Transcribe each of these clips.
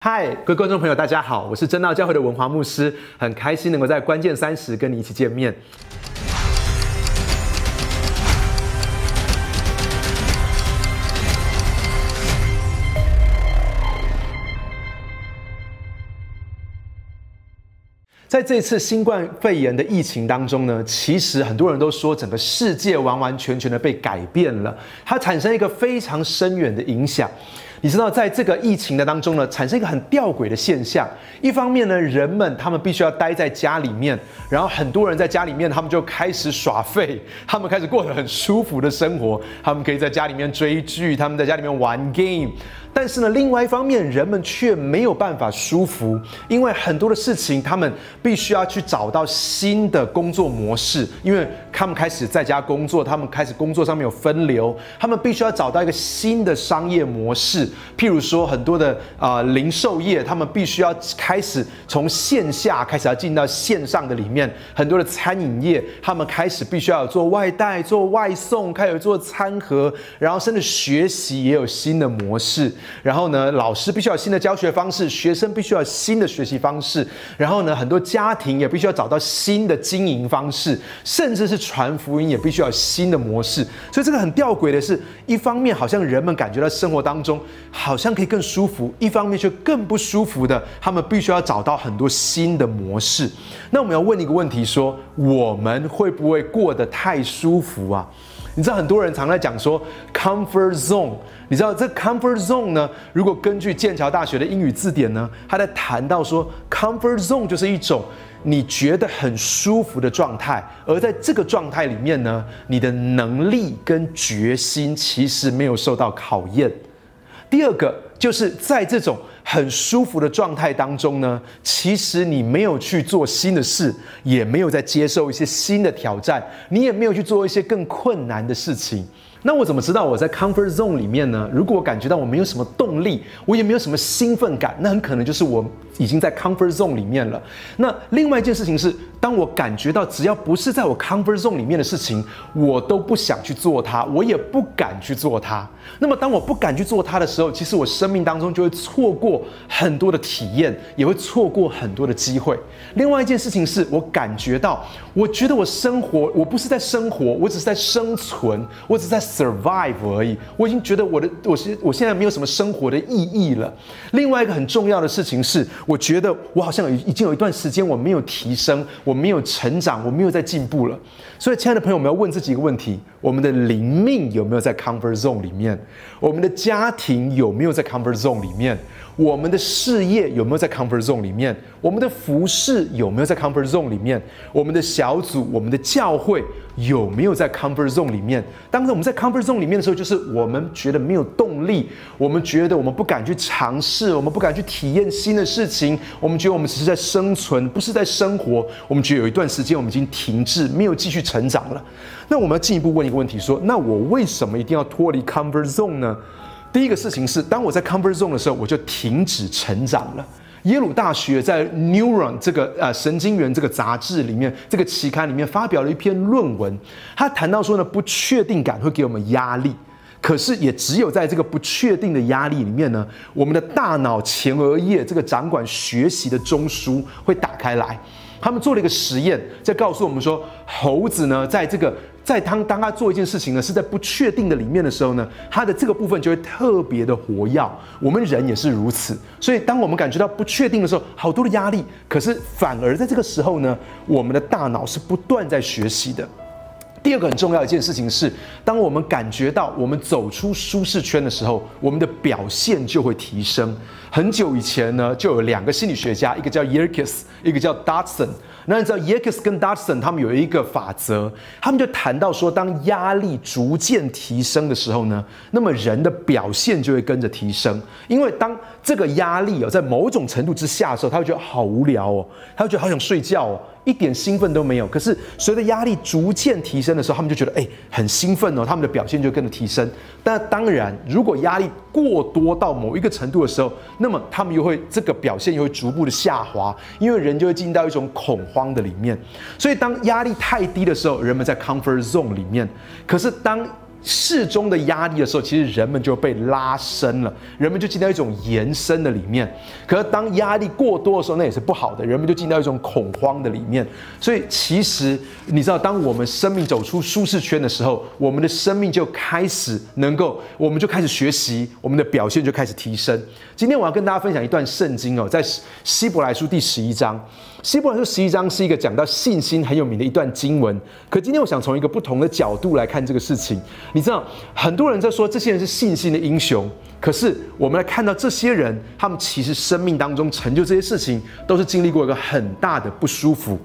嗨，各位观众朋友，大家好，我是真道教会的文华牧师，很开心能够在关键三十跟你一起见面。在这次新冠肺炎的疫情当中呢，其实很多人都说整个世界完完全全的被改变了，它产生一个非常深远的影响。你知道，在这个疫情的当中呢，产生一个很吊诡的现象。一方面呢，人们他们必须要待在家里面，然后很多人在家里面，他们就开始耍废，他们开始过得很舒服的生活，他们可以在家里面追剧，他们在家里面玩 game。但是呢，另外一方面，人们却没有办法舒服，因为很多的事情，他们必须要去找到新的工作模式，因为他们开始在家工作，他们开始工作上面有分流，他们必须要找到一个新的商业模式。譬如说，很多的啊零售业，他们必须要开始从线下开始要进到线上的里面；很多的餐饮业，他们开始必须要做外带、做外送，开始做餐盒，然后甚至学习也有新的模式。然后呢，老师必须要新的教学方式，学生必须要新的学习方式。然后呢，很多家庭也必须要找到新的经营方式，甚至是传福音也必须要新的模式。所以这个很吊诡的是，一方面好像人们感觉到生活当中好像可以更舒服，一方面却更不舒服的，他们必须要找到很多新的模式。那我们要问一个问题：说我们会不会过得太舒服啊？你知道很多人常在讲说 comfort zone，你知道这 comfort zone 呢？如果根据剑桥大学的英语字典呢，他在谈到说 comfort zone 就是一种你觉得很舒服的状态，而在这个状态里面呢，你的能力跟决心其实没有受到考验。第二个就是在这种很舒服的状态当中呢，其实你没有去做新的事，也没有在接受一些新的挑战，你也没有去做一些更困难的事情。那我怎么知道我在 comfort zone 里面呢？如果我感觉到我没有什么动力，我也没有什么兴奋感，那很可能就是我已经在 comfort zone 里面了。那另外一件事情是，当我感觉到只要不是在我 comfort zone 里面的事情，我都不想去做它，我也不敢去做它。那么当我不敢去做它的时候，其实我生命当中就会错过很多的体验，也会错过很多的机会。另外一件事情是我感觉到，我觉得我生活，我不是在生活，我只是在生存，我只是在。survive 而已，我已经觉得我的我现我现在没有什么生活的意义了。另外一个很重要的事情是，我觉得我好像已经有一段时间我没有提升，我没有成长，我没有在进步了。所以，亲爱的朋友，我们要问这几个问题：我们的灵命有没有在 comfort zone 里面？我们的家庭有没有在 comfort zone 里面？我们的事业有没有在 comfort zone 里面？我们的服饰有没有在 comfort zone 里面？我们的小组、我们的教会有没有在 comfort zone 里面？当时我们在 comfort zone 里面的时候，就是我们觉得没有动力，我们觉得我们不敢去尝试，我们不敢去体验新的事情，我们觉得我们只是在生存，不是在生活。我们觉得有一段时间我们已经停滞，没有继续成长了。那我们要进一步问一个问题：说，那我为什么一定要脱离 comfort zone 呢？第一个事情是，当我在 comfort zone 的时候，我就停止成长了。耶鲁大学在《Neuron》这个呃神经元这个杂志里面，这个期刊里面发表了一篇论文，他谈到说呢，不确定感会给我们压力，可是也只有在这个不确定的压力里面呢，我们的大脑前额叶这个掌管学习的中枢会打开来。他们做了一个实验，在告诉我们说，猴子呢，在这个在当当他做一件事情呢，是在不确定的里面的时候呢，它的这个部分就会特别的活跃。我们人也是如此，所以当我们感觉到不确定的时候，好多的压力，可是反而在这个时候呢，我们的大脑是不断在学习的。第二个很重要一件事情是，当我们感觉到我们走出舒适圈的时候，我们的表现就会提升。很久以前呢，就有两个心理学家，一个叫 Yerkes，一个叫 Dodson。那你知道 Yerkes 跟 Dodson 他们有一个法则，他们就谈到说，当压力逐渐提升的时候呢，那么人的表现就会跟着提升。因为当这个压力哦在某种程度之下的时候，他会觉得好无聊哦，他会觉得好想睡觉哦。一点兴奋都没有，可是随着压力逐渐提升的时候，他们就觉得哎很兴奋哦，他们的表现就跟着提升。但当然，如果压力过多到某一个程度的时候，那么他们又会这个表现又会逐步的下滑，因为人就会进到一种恐慌的里面。所以当压力太低的时候，人们在 comfort zone 里面；可是当适中的压力的时候，其实人们就被拉伸了，人们就进到一种延伸的里面。可是当压力过多的时候，那也是不好的，人们就进到一种恐慌的里面。所以其实你知道，当我们生命走出舒适圈的时候，我们的生命就开始能够，我们就开始学习，我们的表现就开始提升。今天我要跟大家分享一段圣经哦，在希伯来书第十一章。希伯来书十一章是一个讲到信心很有名的一段经文。可今天我想从一个不同的角度来看这个事情。你知道，很多人在说这些人是信心的英雄，可是我们来看到这些人，他们其实生命当中成就这些事情，都是经历过一个很大的不舒服。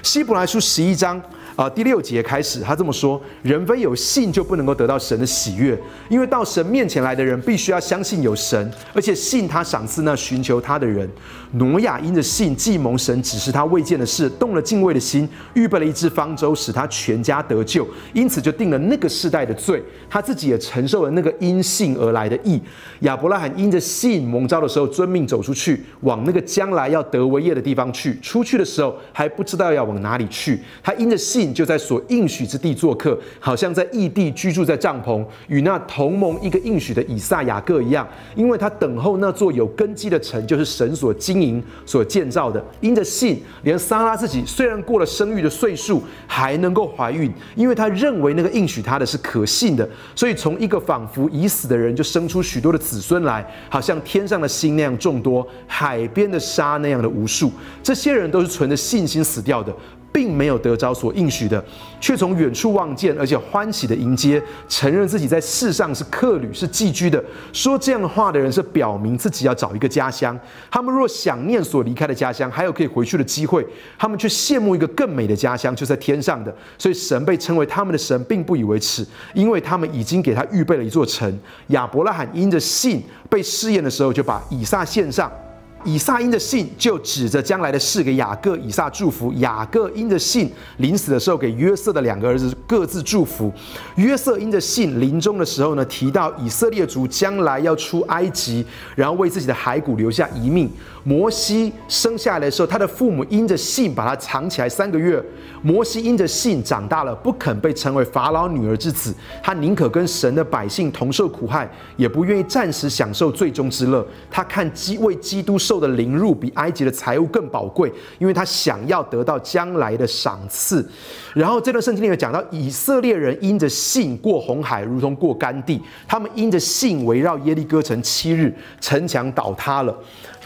希伯来书十一章。啊，第六节开始，他这么说：人非有信就不能够得到神的喜悦，因为到神面前来的人必须要相信有神，而且信他赏赐那寻求他的人。挪亚因着信，既蒙神指示他未见的事，动了敬畏的心，预备了一只方舟，使他全家得救，因此就定了那个世代的罪，他自己也承受了那个因信而来的义。亚伯拉罕因着信蒙召的时候，遵命走出去，往那个将来要得为业的地方去。出去的时候还不知道要往哪里去，他因着信。就在所应许之地做客，好像在异地居住在帐篷，与那同盟一个应许的以撒雅各一样，因为他等候那座有根基的城，就是神所经营、所建造的。因着信，连莎拉自己虽然过了生育的岁数，还能够怀孕，因为他认为那个应许他的是可信的，所以从一个仿佛已死的人，就生出许多的子孙来，好像天上的星那样众多，海边的沙那样的无数。这些人都是存着信心死掉的。并没有得着所应许的，却从远处望见，而且欢喜的迎接，承认自己在世上是客旅，是寄居的。说这样的话的人，是表明自己要找一个家乡。他们若想念所离开的家乡，还有可以回去的机会，他们却羡慕一个更美的家乡，就在天上的。所以神被称为他们的神，并不以为耻，因为他们已经给他预备了一座城。亚伯拉罕因着信被试验的时候，就把以撒献上。以撒因的信就指着将来的事给雅各、以撒祝福。雅各因着信临死的时候给约瑟的两个儿子各自祝福。约瑟因着信临终的时候呢，提到以色列族将来要出埃及，然后为自己的骸骨留下遗命。摩西生下来的时候，他的父母因着信把他藏起来三个月。摩西因着信长大了，不肯被称为法老女儿之子，他宁可跟神的百姓同受苦害，也不愿意暂时享受最终之乐。他看基为基督受的凌辱比埃及的财物更宝贵，因为他想要得到将来的赏赐。然后这段圣经里面讲到，以色列人因着信过红海，如同过干地；他们因着信围绕耶利哥城七日，城墙倒塌了。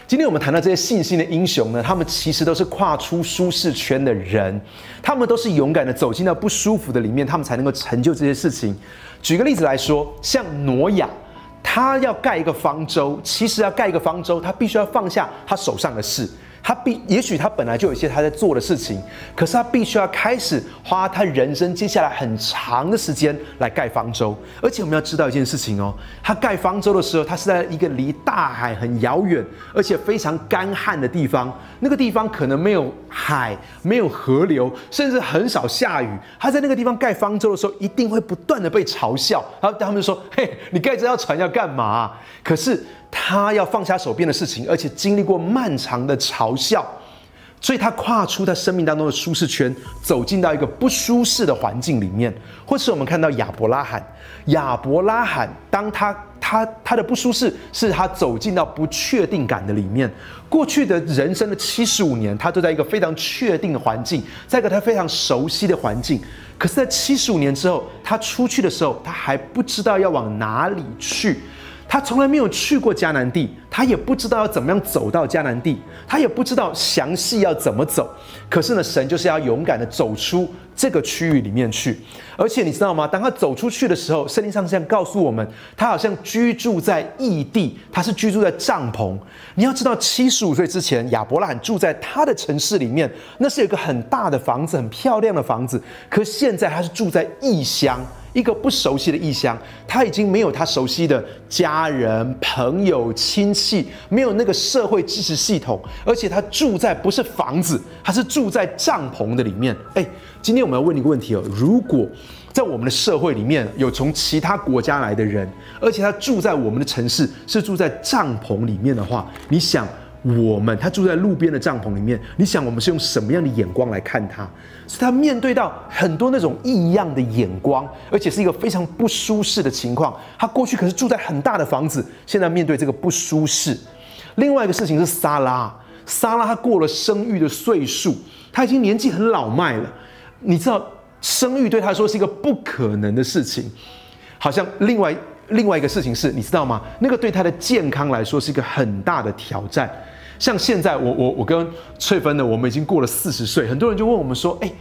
今天我们谈到这些信心的英雄呢，他们其实都是跨出舒适圈的人，他们都是勇敢的走进到不舒服的里面，他们才能够成就这些事情。举个例子来说，像挪亚，他要盖一个方舟，其实要盖一个方舟，他必须要放下他手上的事。他必也许他本来就有一些他在做的事情，可是他必须要开始花他人生接下来很长的时间来盖方舟。而且我们要知道一件事情哦，他盖方舟的时候，他是在一个离大海很遥远，而且非常干旱的地方。那个地方可能没有海，没有河流，甚至很少下雨。他在那个地方盖方舟的时候，一定会不断的被嘲笑。然后他们说：“嘿，你盖这条船要干嘛？”可是。他要放下手边的事情，而且经历过漫长的嘲笑，所以他跨出他生命当中的舒适圈，走进到一个不舒适的环境里面。或是我们看到亚伯拉罕，亚伯拉罕当他他他的不舒适，是他走进到不确定感的里面。过去的人生的七十五年，他都在一个非常确定的环境，在一个他非常熟悉的环境。可是，在七十五年之后，他出去的时候，他还不知道要往哪里去。他从来没有去过迦南地，他也不知道要怎么样走到迦南地，他也不知道详细要怎么走。可是呢，神就是要勇敢的走出这个区域里面去。而且你知道吗？当他走出去的时候，圣经上这样告诉我们，他好像居住在异地，他是居住在帐篷。你要知道，七十五岁之前，亚伯拉罕住在他的城市里面，那是有一个很大的房子，很漂亮的房子。可现在他是住在异乡。一个不熟悉的异乡，他已经没有他熟悉的家人、朋友、亲戚，没有那个社会支持系统，而且他住在不是房子，他是住在帐篷的里面。哎，今天我们要问你一个问题哦：如果在我们的社会里面有从其他国家来的人，而且他住在我们的城市是住在帐篷里面的话，你想我们，他住在路边的帐篷里面，你想我们是用什么样的眼光来看他？是他面对到很多那种异样的眼光，而且是一个非常不舒适的情况。他过去可是住在很大的房子，现在面对这个不舒适。另外一个事情是萨拉，萨拉他过了生育的岁数，他已经年纪很老迈了。你知道，生育对他来说是一个不可能的事情。好像另外另外一个事情是，你知道吗？那个对他的健康来说是一个很大的挑战。像现在，我我我跟翠芬呢，我们已经过了四十岁，很多人就问我们说：“哎，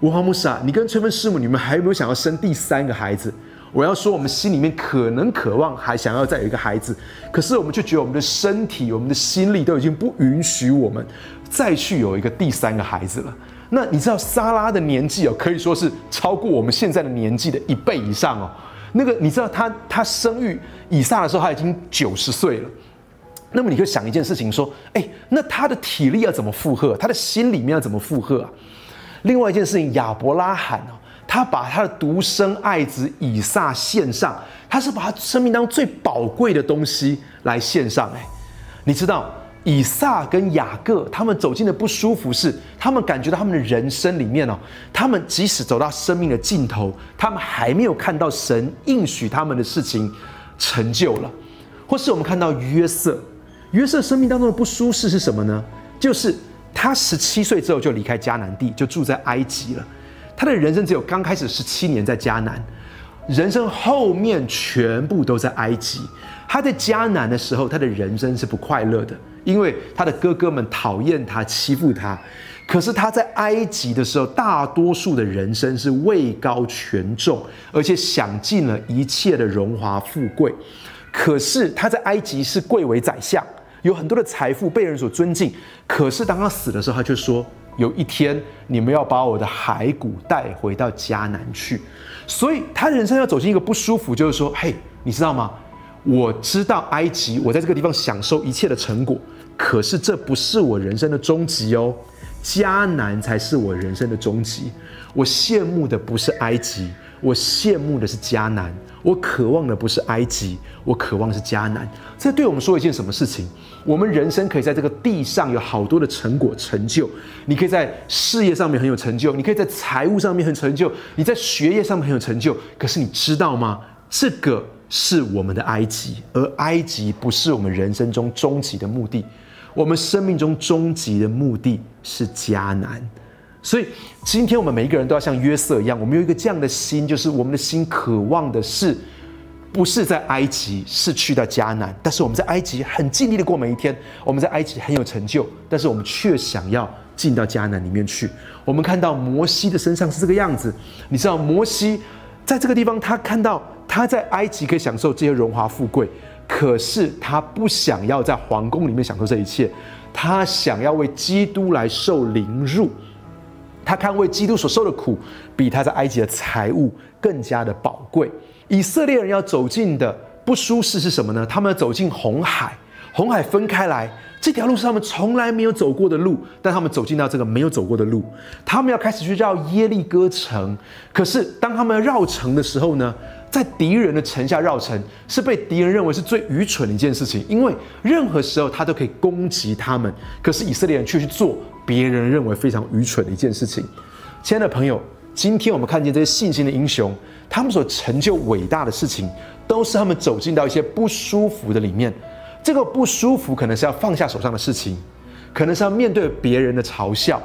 文华牧师啊，你跟翠芬师母，你们还有没有想要生第三个孩子？”我要说，我们心里面可能渴望还想要再有一个孩子，可是我们就觉得我们的身体、我们的心力都已经不允许我们再去有一个第三个孩子了。那你知道，莎拉的年纪哦，可以说是超过我们现在的年纪的一倍以上哦。那个你知道，她她生育以撒的时候，她已经九十岁了。那么你就想一件事情，说，哎，那他的体力要怎么负荷？他的心里面要怎么负荷啊？另外一件事情，亚伯拉罕哦，他把他的独生爱子以撒献上，他是把他生命当中最宝贵的东西来献上。哎，你知道，以撒跟雅各他们走进的不舒服是，他们感觉到他们的人生里面哦，他们即使走到生命的尽头，他们还没有看到神应许他们的事情成就了，或是我们看到约瑟。约瑟生命当中的不舒适是什么呢？就是他十七岁之后就离开迦南地，就住在埃及了。他的人生只有刚开始十七年在迦南，人生后面全部都在埃及。他在迦南的时候，他的人生是不快乐的，因为他的哥哥们讨厌他、欺负他。可是他在埃及的时候，大多数的人生是位高权重，而且享尽了一切的荣华富贵。可是他在埃及是贵为宰相。有很多的财富被人所尊敬，可是当他死的时候，他就说：“有一天你们要把我的骸骨带回到迦南去。”所以他人生要走进一个不舒服，就是说：“嘿，你知道吗？我知道埃及，我在这个地方享受一切的成果，可是这不是我人生的终极哦，迦南才是我人生的终极。我羡慕的不是埃及，我羡慕的是迦南。我渴望的不是埃及，我渴望的是迦南。这对我们说一件什么事情？”我们人生可以在这个地上有好多的成果成就，你可以在事业上面很有成就，你可以在财务上面很成就，你在学业上面很有成就。可是你知道吗？这个是我们的埃及，而埃及不是我们人生中终极的目的。我们生命中终极的目的是迦南。所以今天我们每一个人都要像约瑟一样，我们有一个这样的心，就是我们的心渴望的是。不是在埃及，是去到迦南。但是我们在埃及很尽力的过每一天，我们在埃及很有成就，但是我们却想要进到迦南里面去。我们看到摩西的身上是这个样子，你知道摩西在这个地方，他看到他在埃及可以享受这些荣华富贵，可是他不想要在皇宫里面享受这一切，他想要为基督来受凌辱。他看为基督所受的苦，比他在埃及的财物更加的宝贵。以色列人要走进的不舒适是什么呢？他们要走进红海，红海分开来，这条路是他们从来没有走过的路，但他们走进到这个没有走过的路，他们要开始去绕耶利哥城。可是当他们要绕城的时候呢，在敌人的城下绕城，是被敌人认为是最愚蠢的一件事情，因为任何时候他都可以攻击他们。可是以色列人却去做别人认为非常愚蠢的一件事情。亲爱的朋友，今天我们看见这些信心的英雄。他们所成就伟大的事情，都是他们走进到一些不舒服的里面。这个不舒服，可能是要放下手上的事情，可能是要面对别人的嘲笑，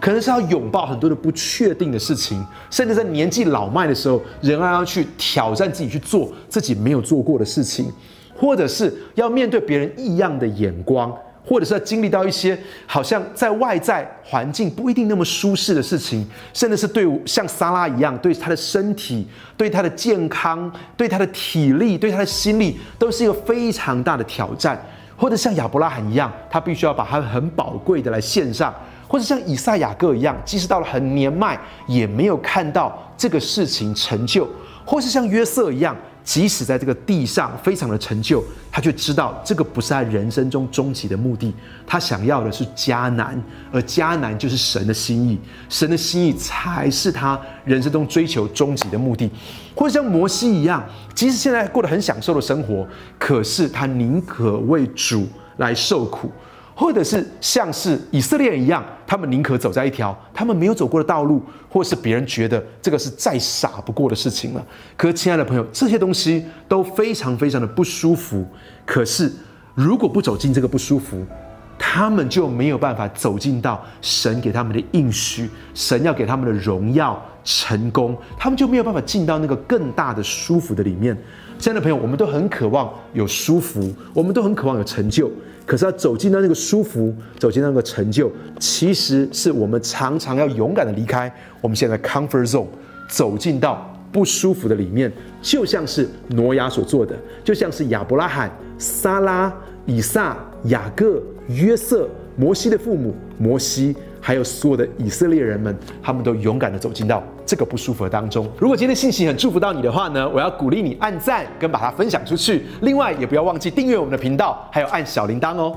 可能是要拥抱很多的不确定的事情，甚至在年纪老迈的时候，仍然要去挑战自己去做自己没有做过的事情，或者是要面对别人异样的眼光。或者是要经历到一些好像在外在环境不一定那么舒适的事情，甚至是对像莎拉一样，对他的身体、对他的健康、对他的体力、对他的心力，都是一个非常大的挑战。或者像亚伯拉罕一样，他必须要把他很宝贵的来献上；或者像以赛亚各一样，即使到了很年迈，也没有看到这个事情成就；或是像约瑟一样。即使在这个地上非常的成就，他却知道这个不是他人生中终极的目的。他想要的是迦南，而迦南就是神的心意，神的心意才是他人生中追求终极的目的。或者像摩西一样，即使现在过得很享受的生活，可是他宁可为主来受苦。或者是像是以色列人一样，他们宁可走在一条他们没有走过的道路，或是别人觉得这个是再傻不过的事情了。可是，亲爱的朋友，这些东西都非常非常的不舒服。可是，如果不走进这个不舒服，他们就没有办法走进到神给他们的应许，神要给他们的荣耀、成功，他们就没有办法进到那个更大的舒服的里面。亲爱的朋友，我们都很渴望有舒服，我们都很渴望有成就。可是要走进到那个舒服，走进那个成就，其实是我们常常要勇敢的离开我们现在 comfort zone，走进到不舒服的里面，就像是挪亚所做的，就像是亚伯拉罕、撒拉、以撒、雅各。约瑟、摩西的父母、摩西，还有所有的以色列人们，他们都勇敢地走进到这个不舒服的当中。如果今天的信息很祝福到你的话呢，我要鼓励你按赞跟把它分享出去。另外，也不要忘记订阅我们的频道，还有按小铃铛哦。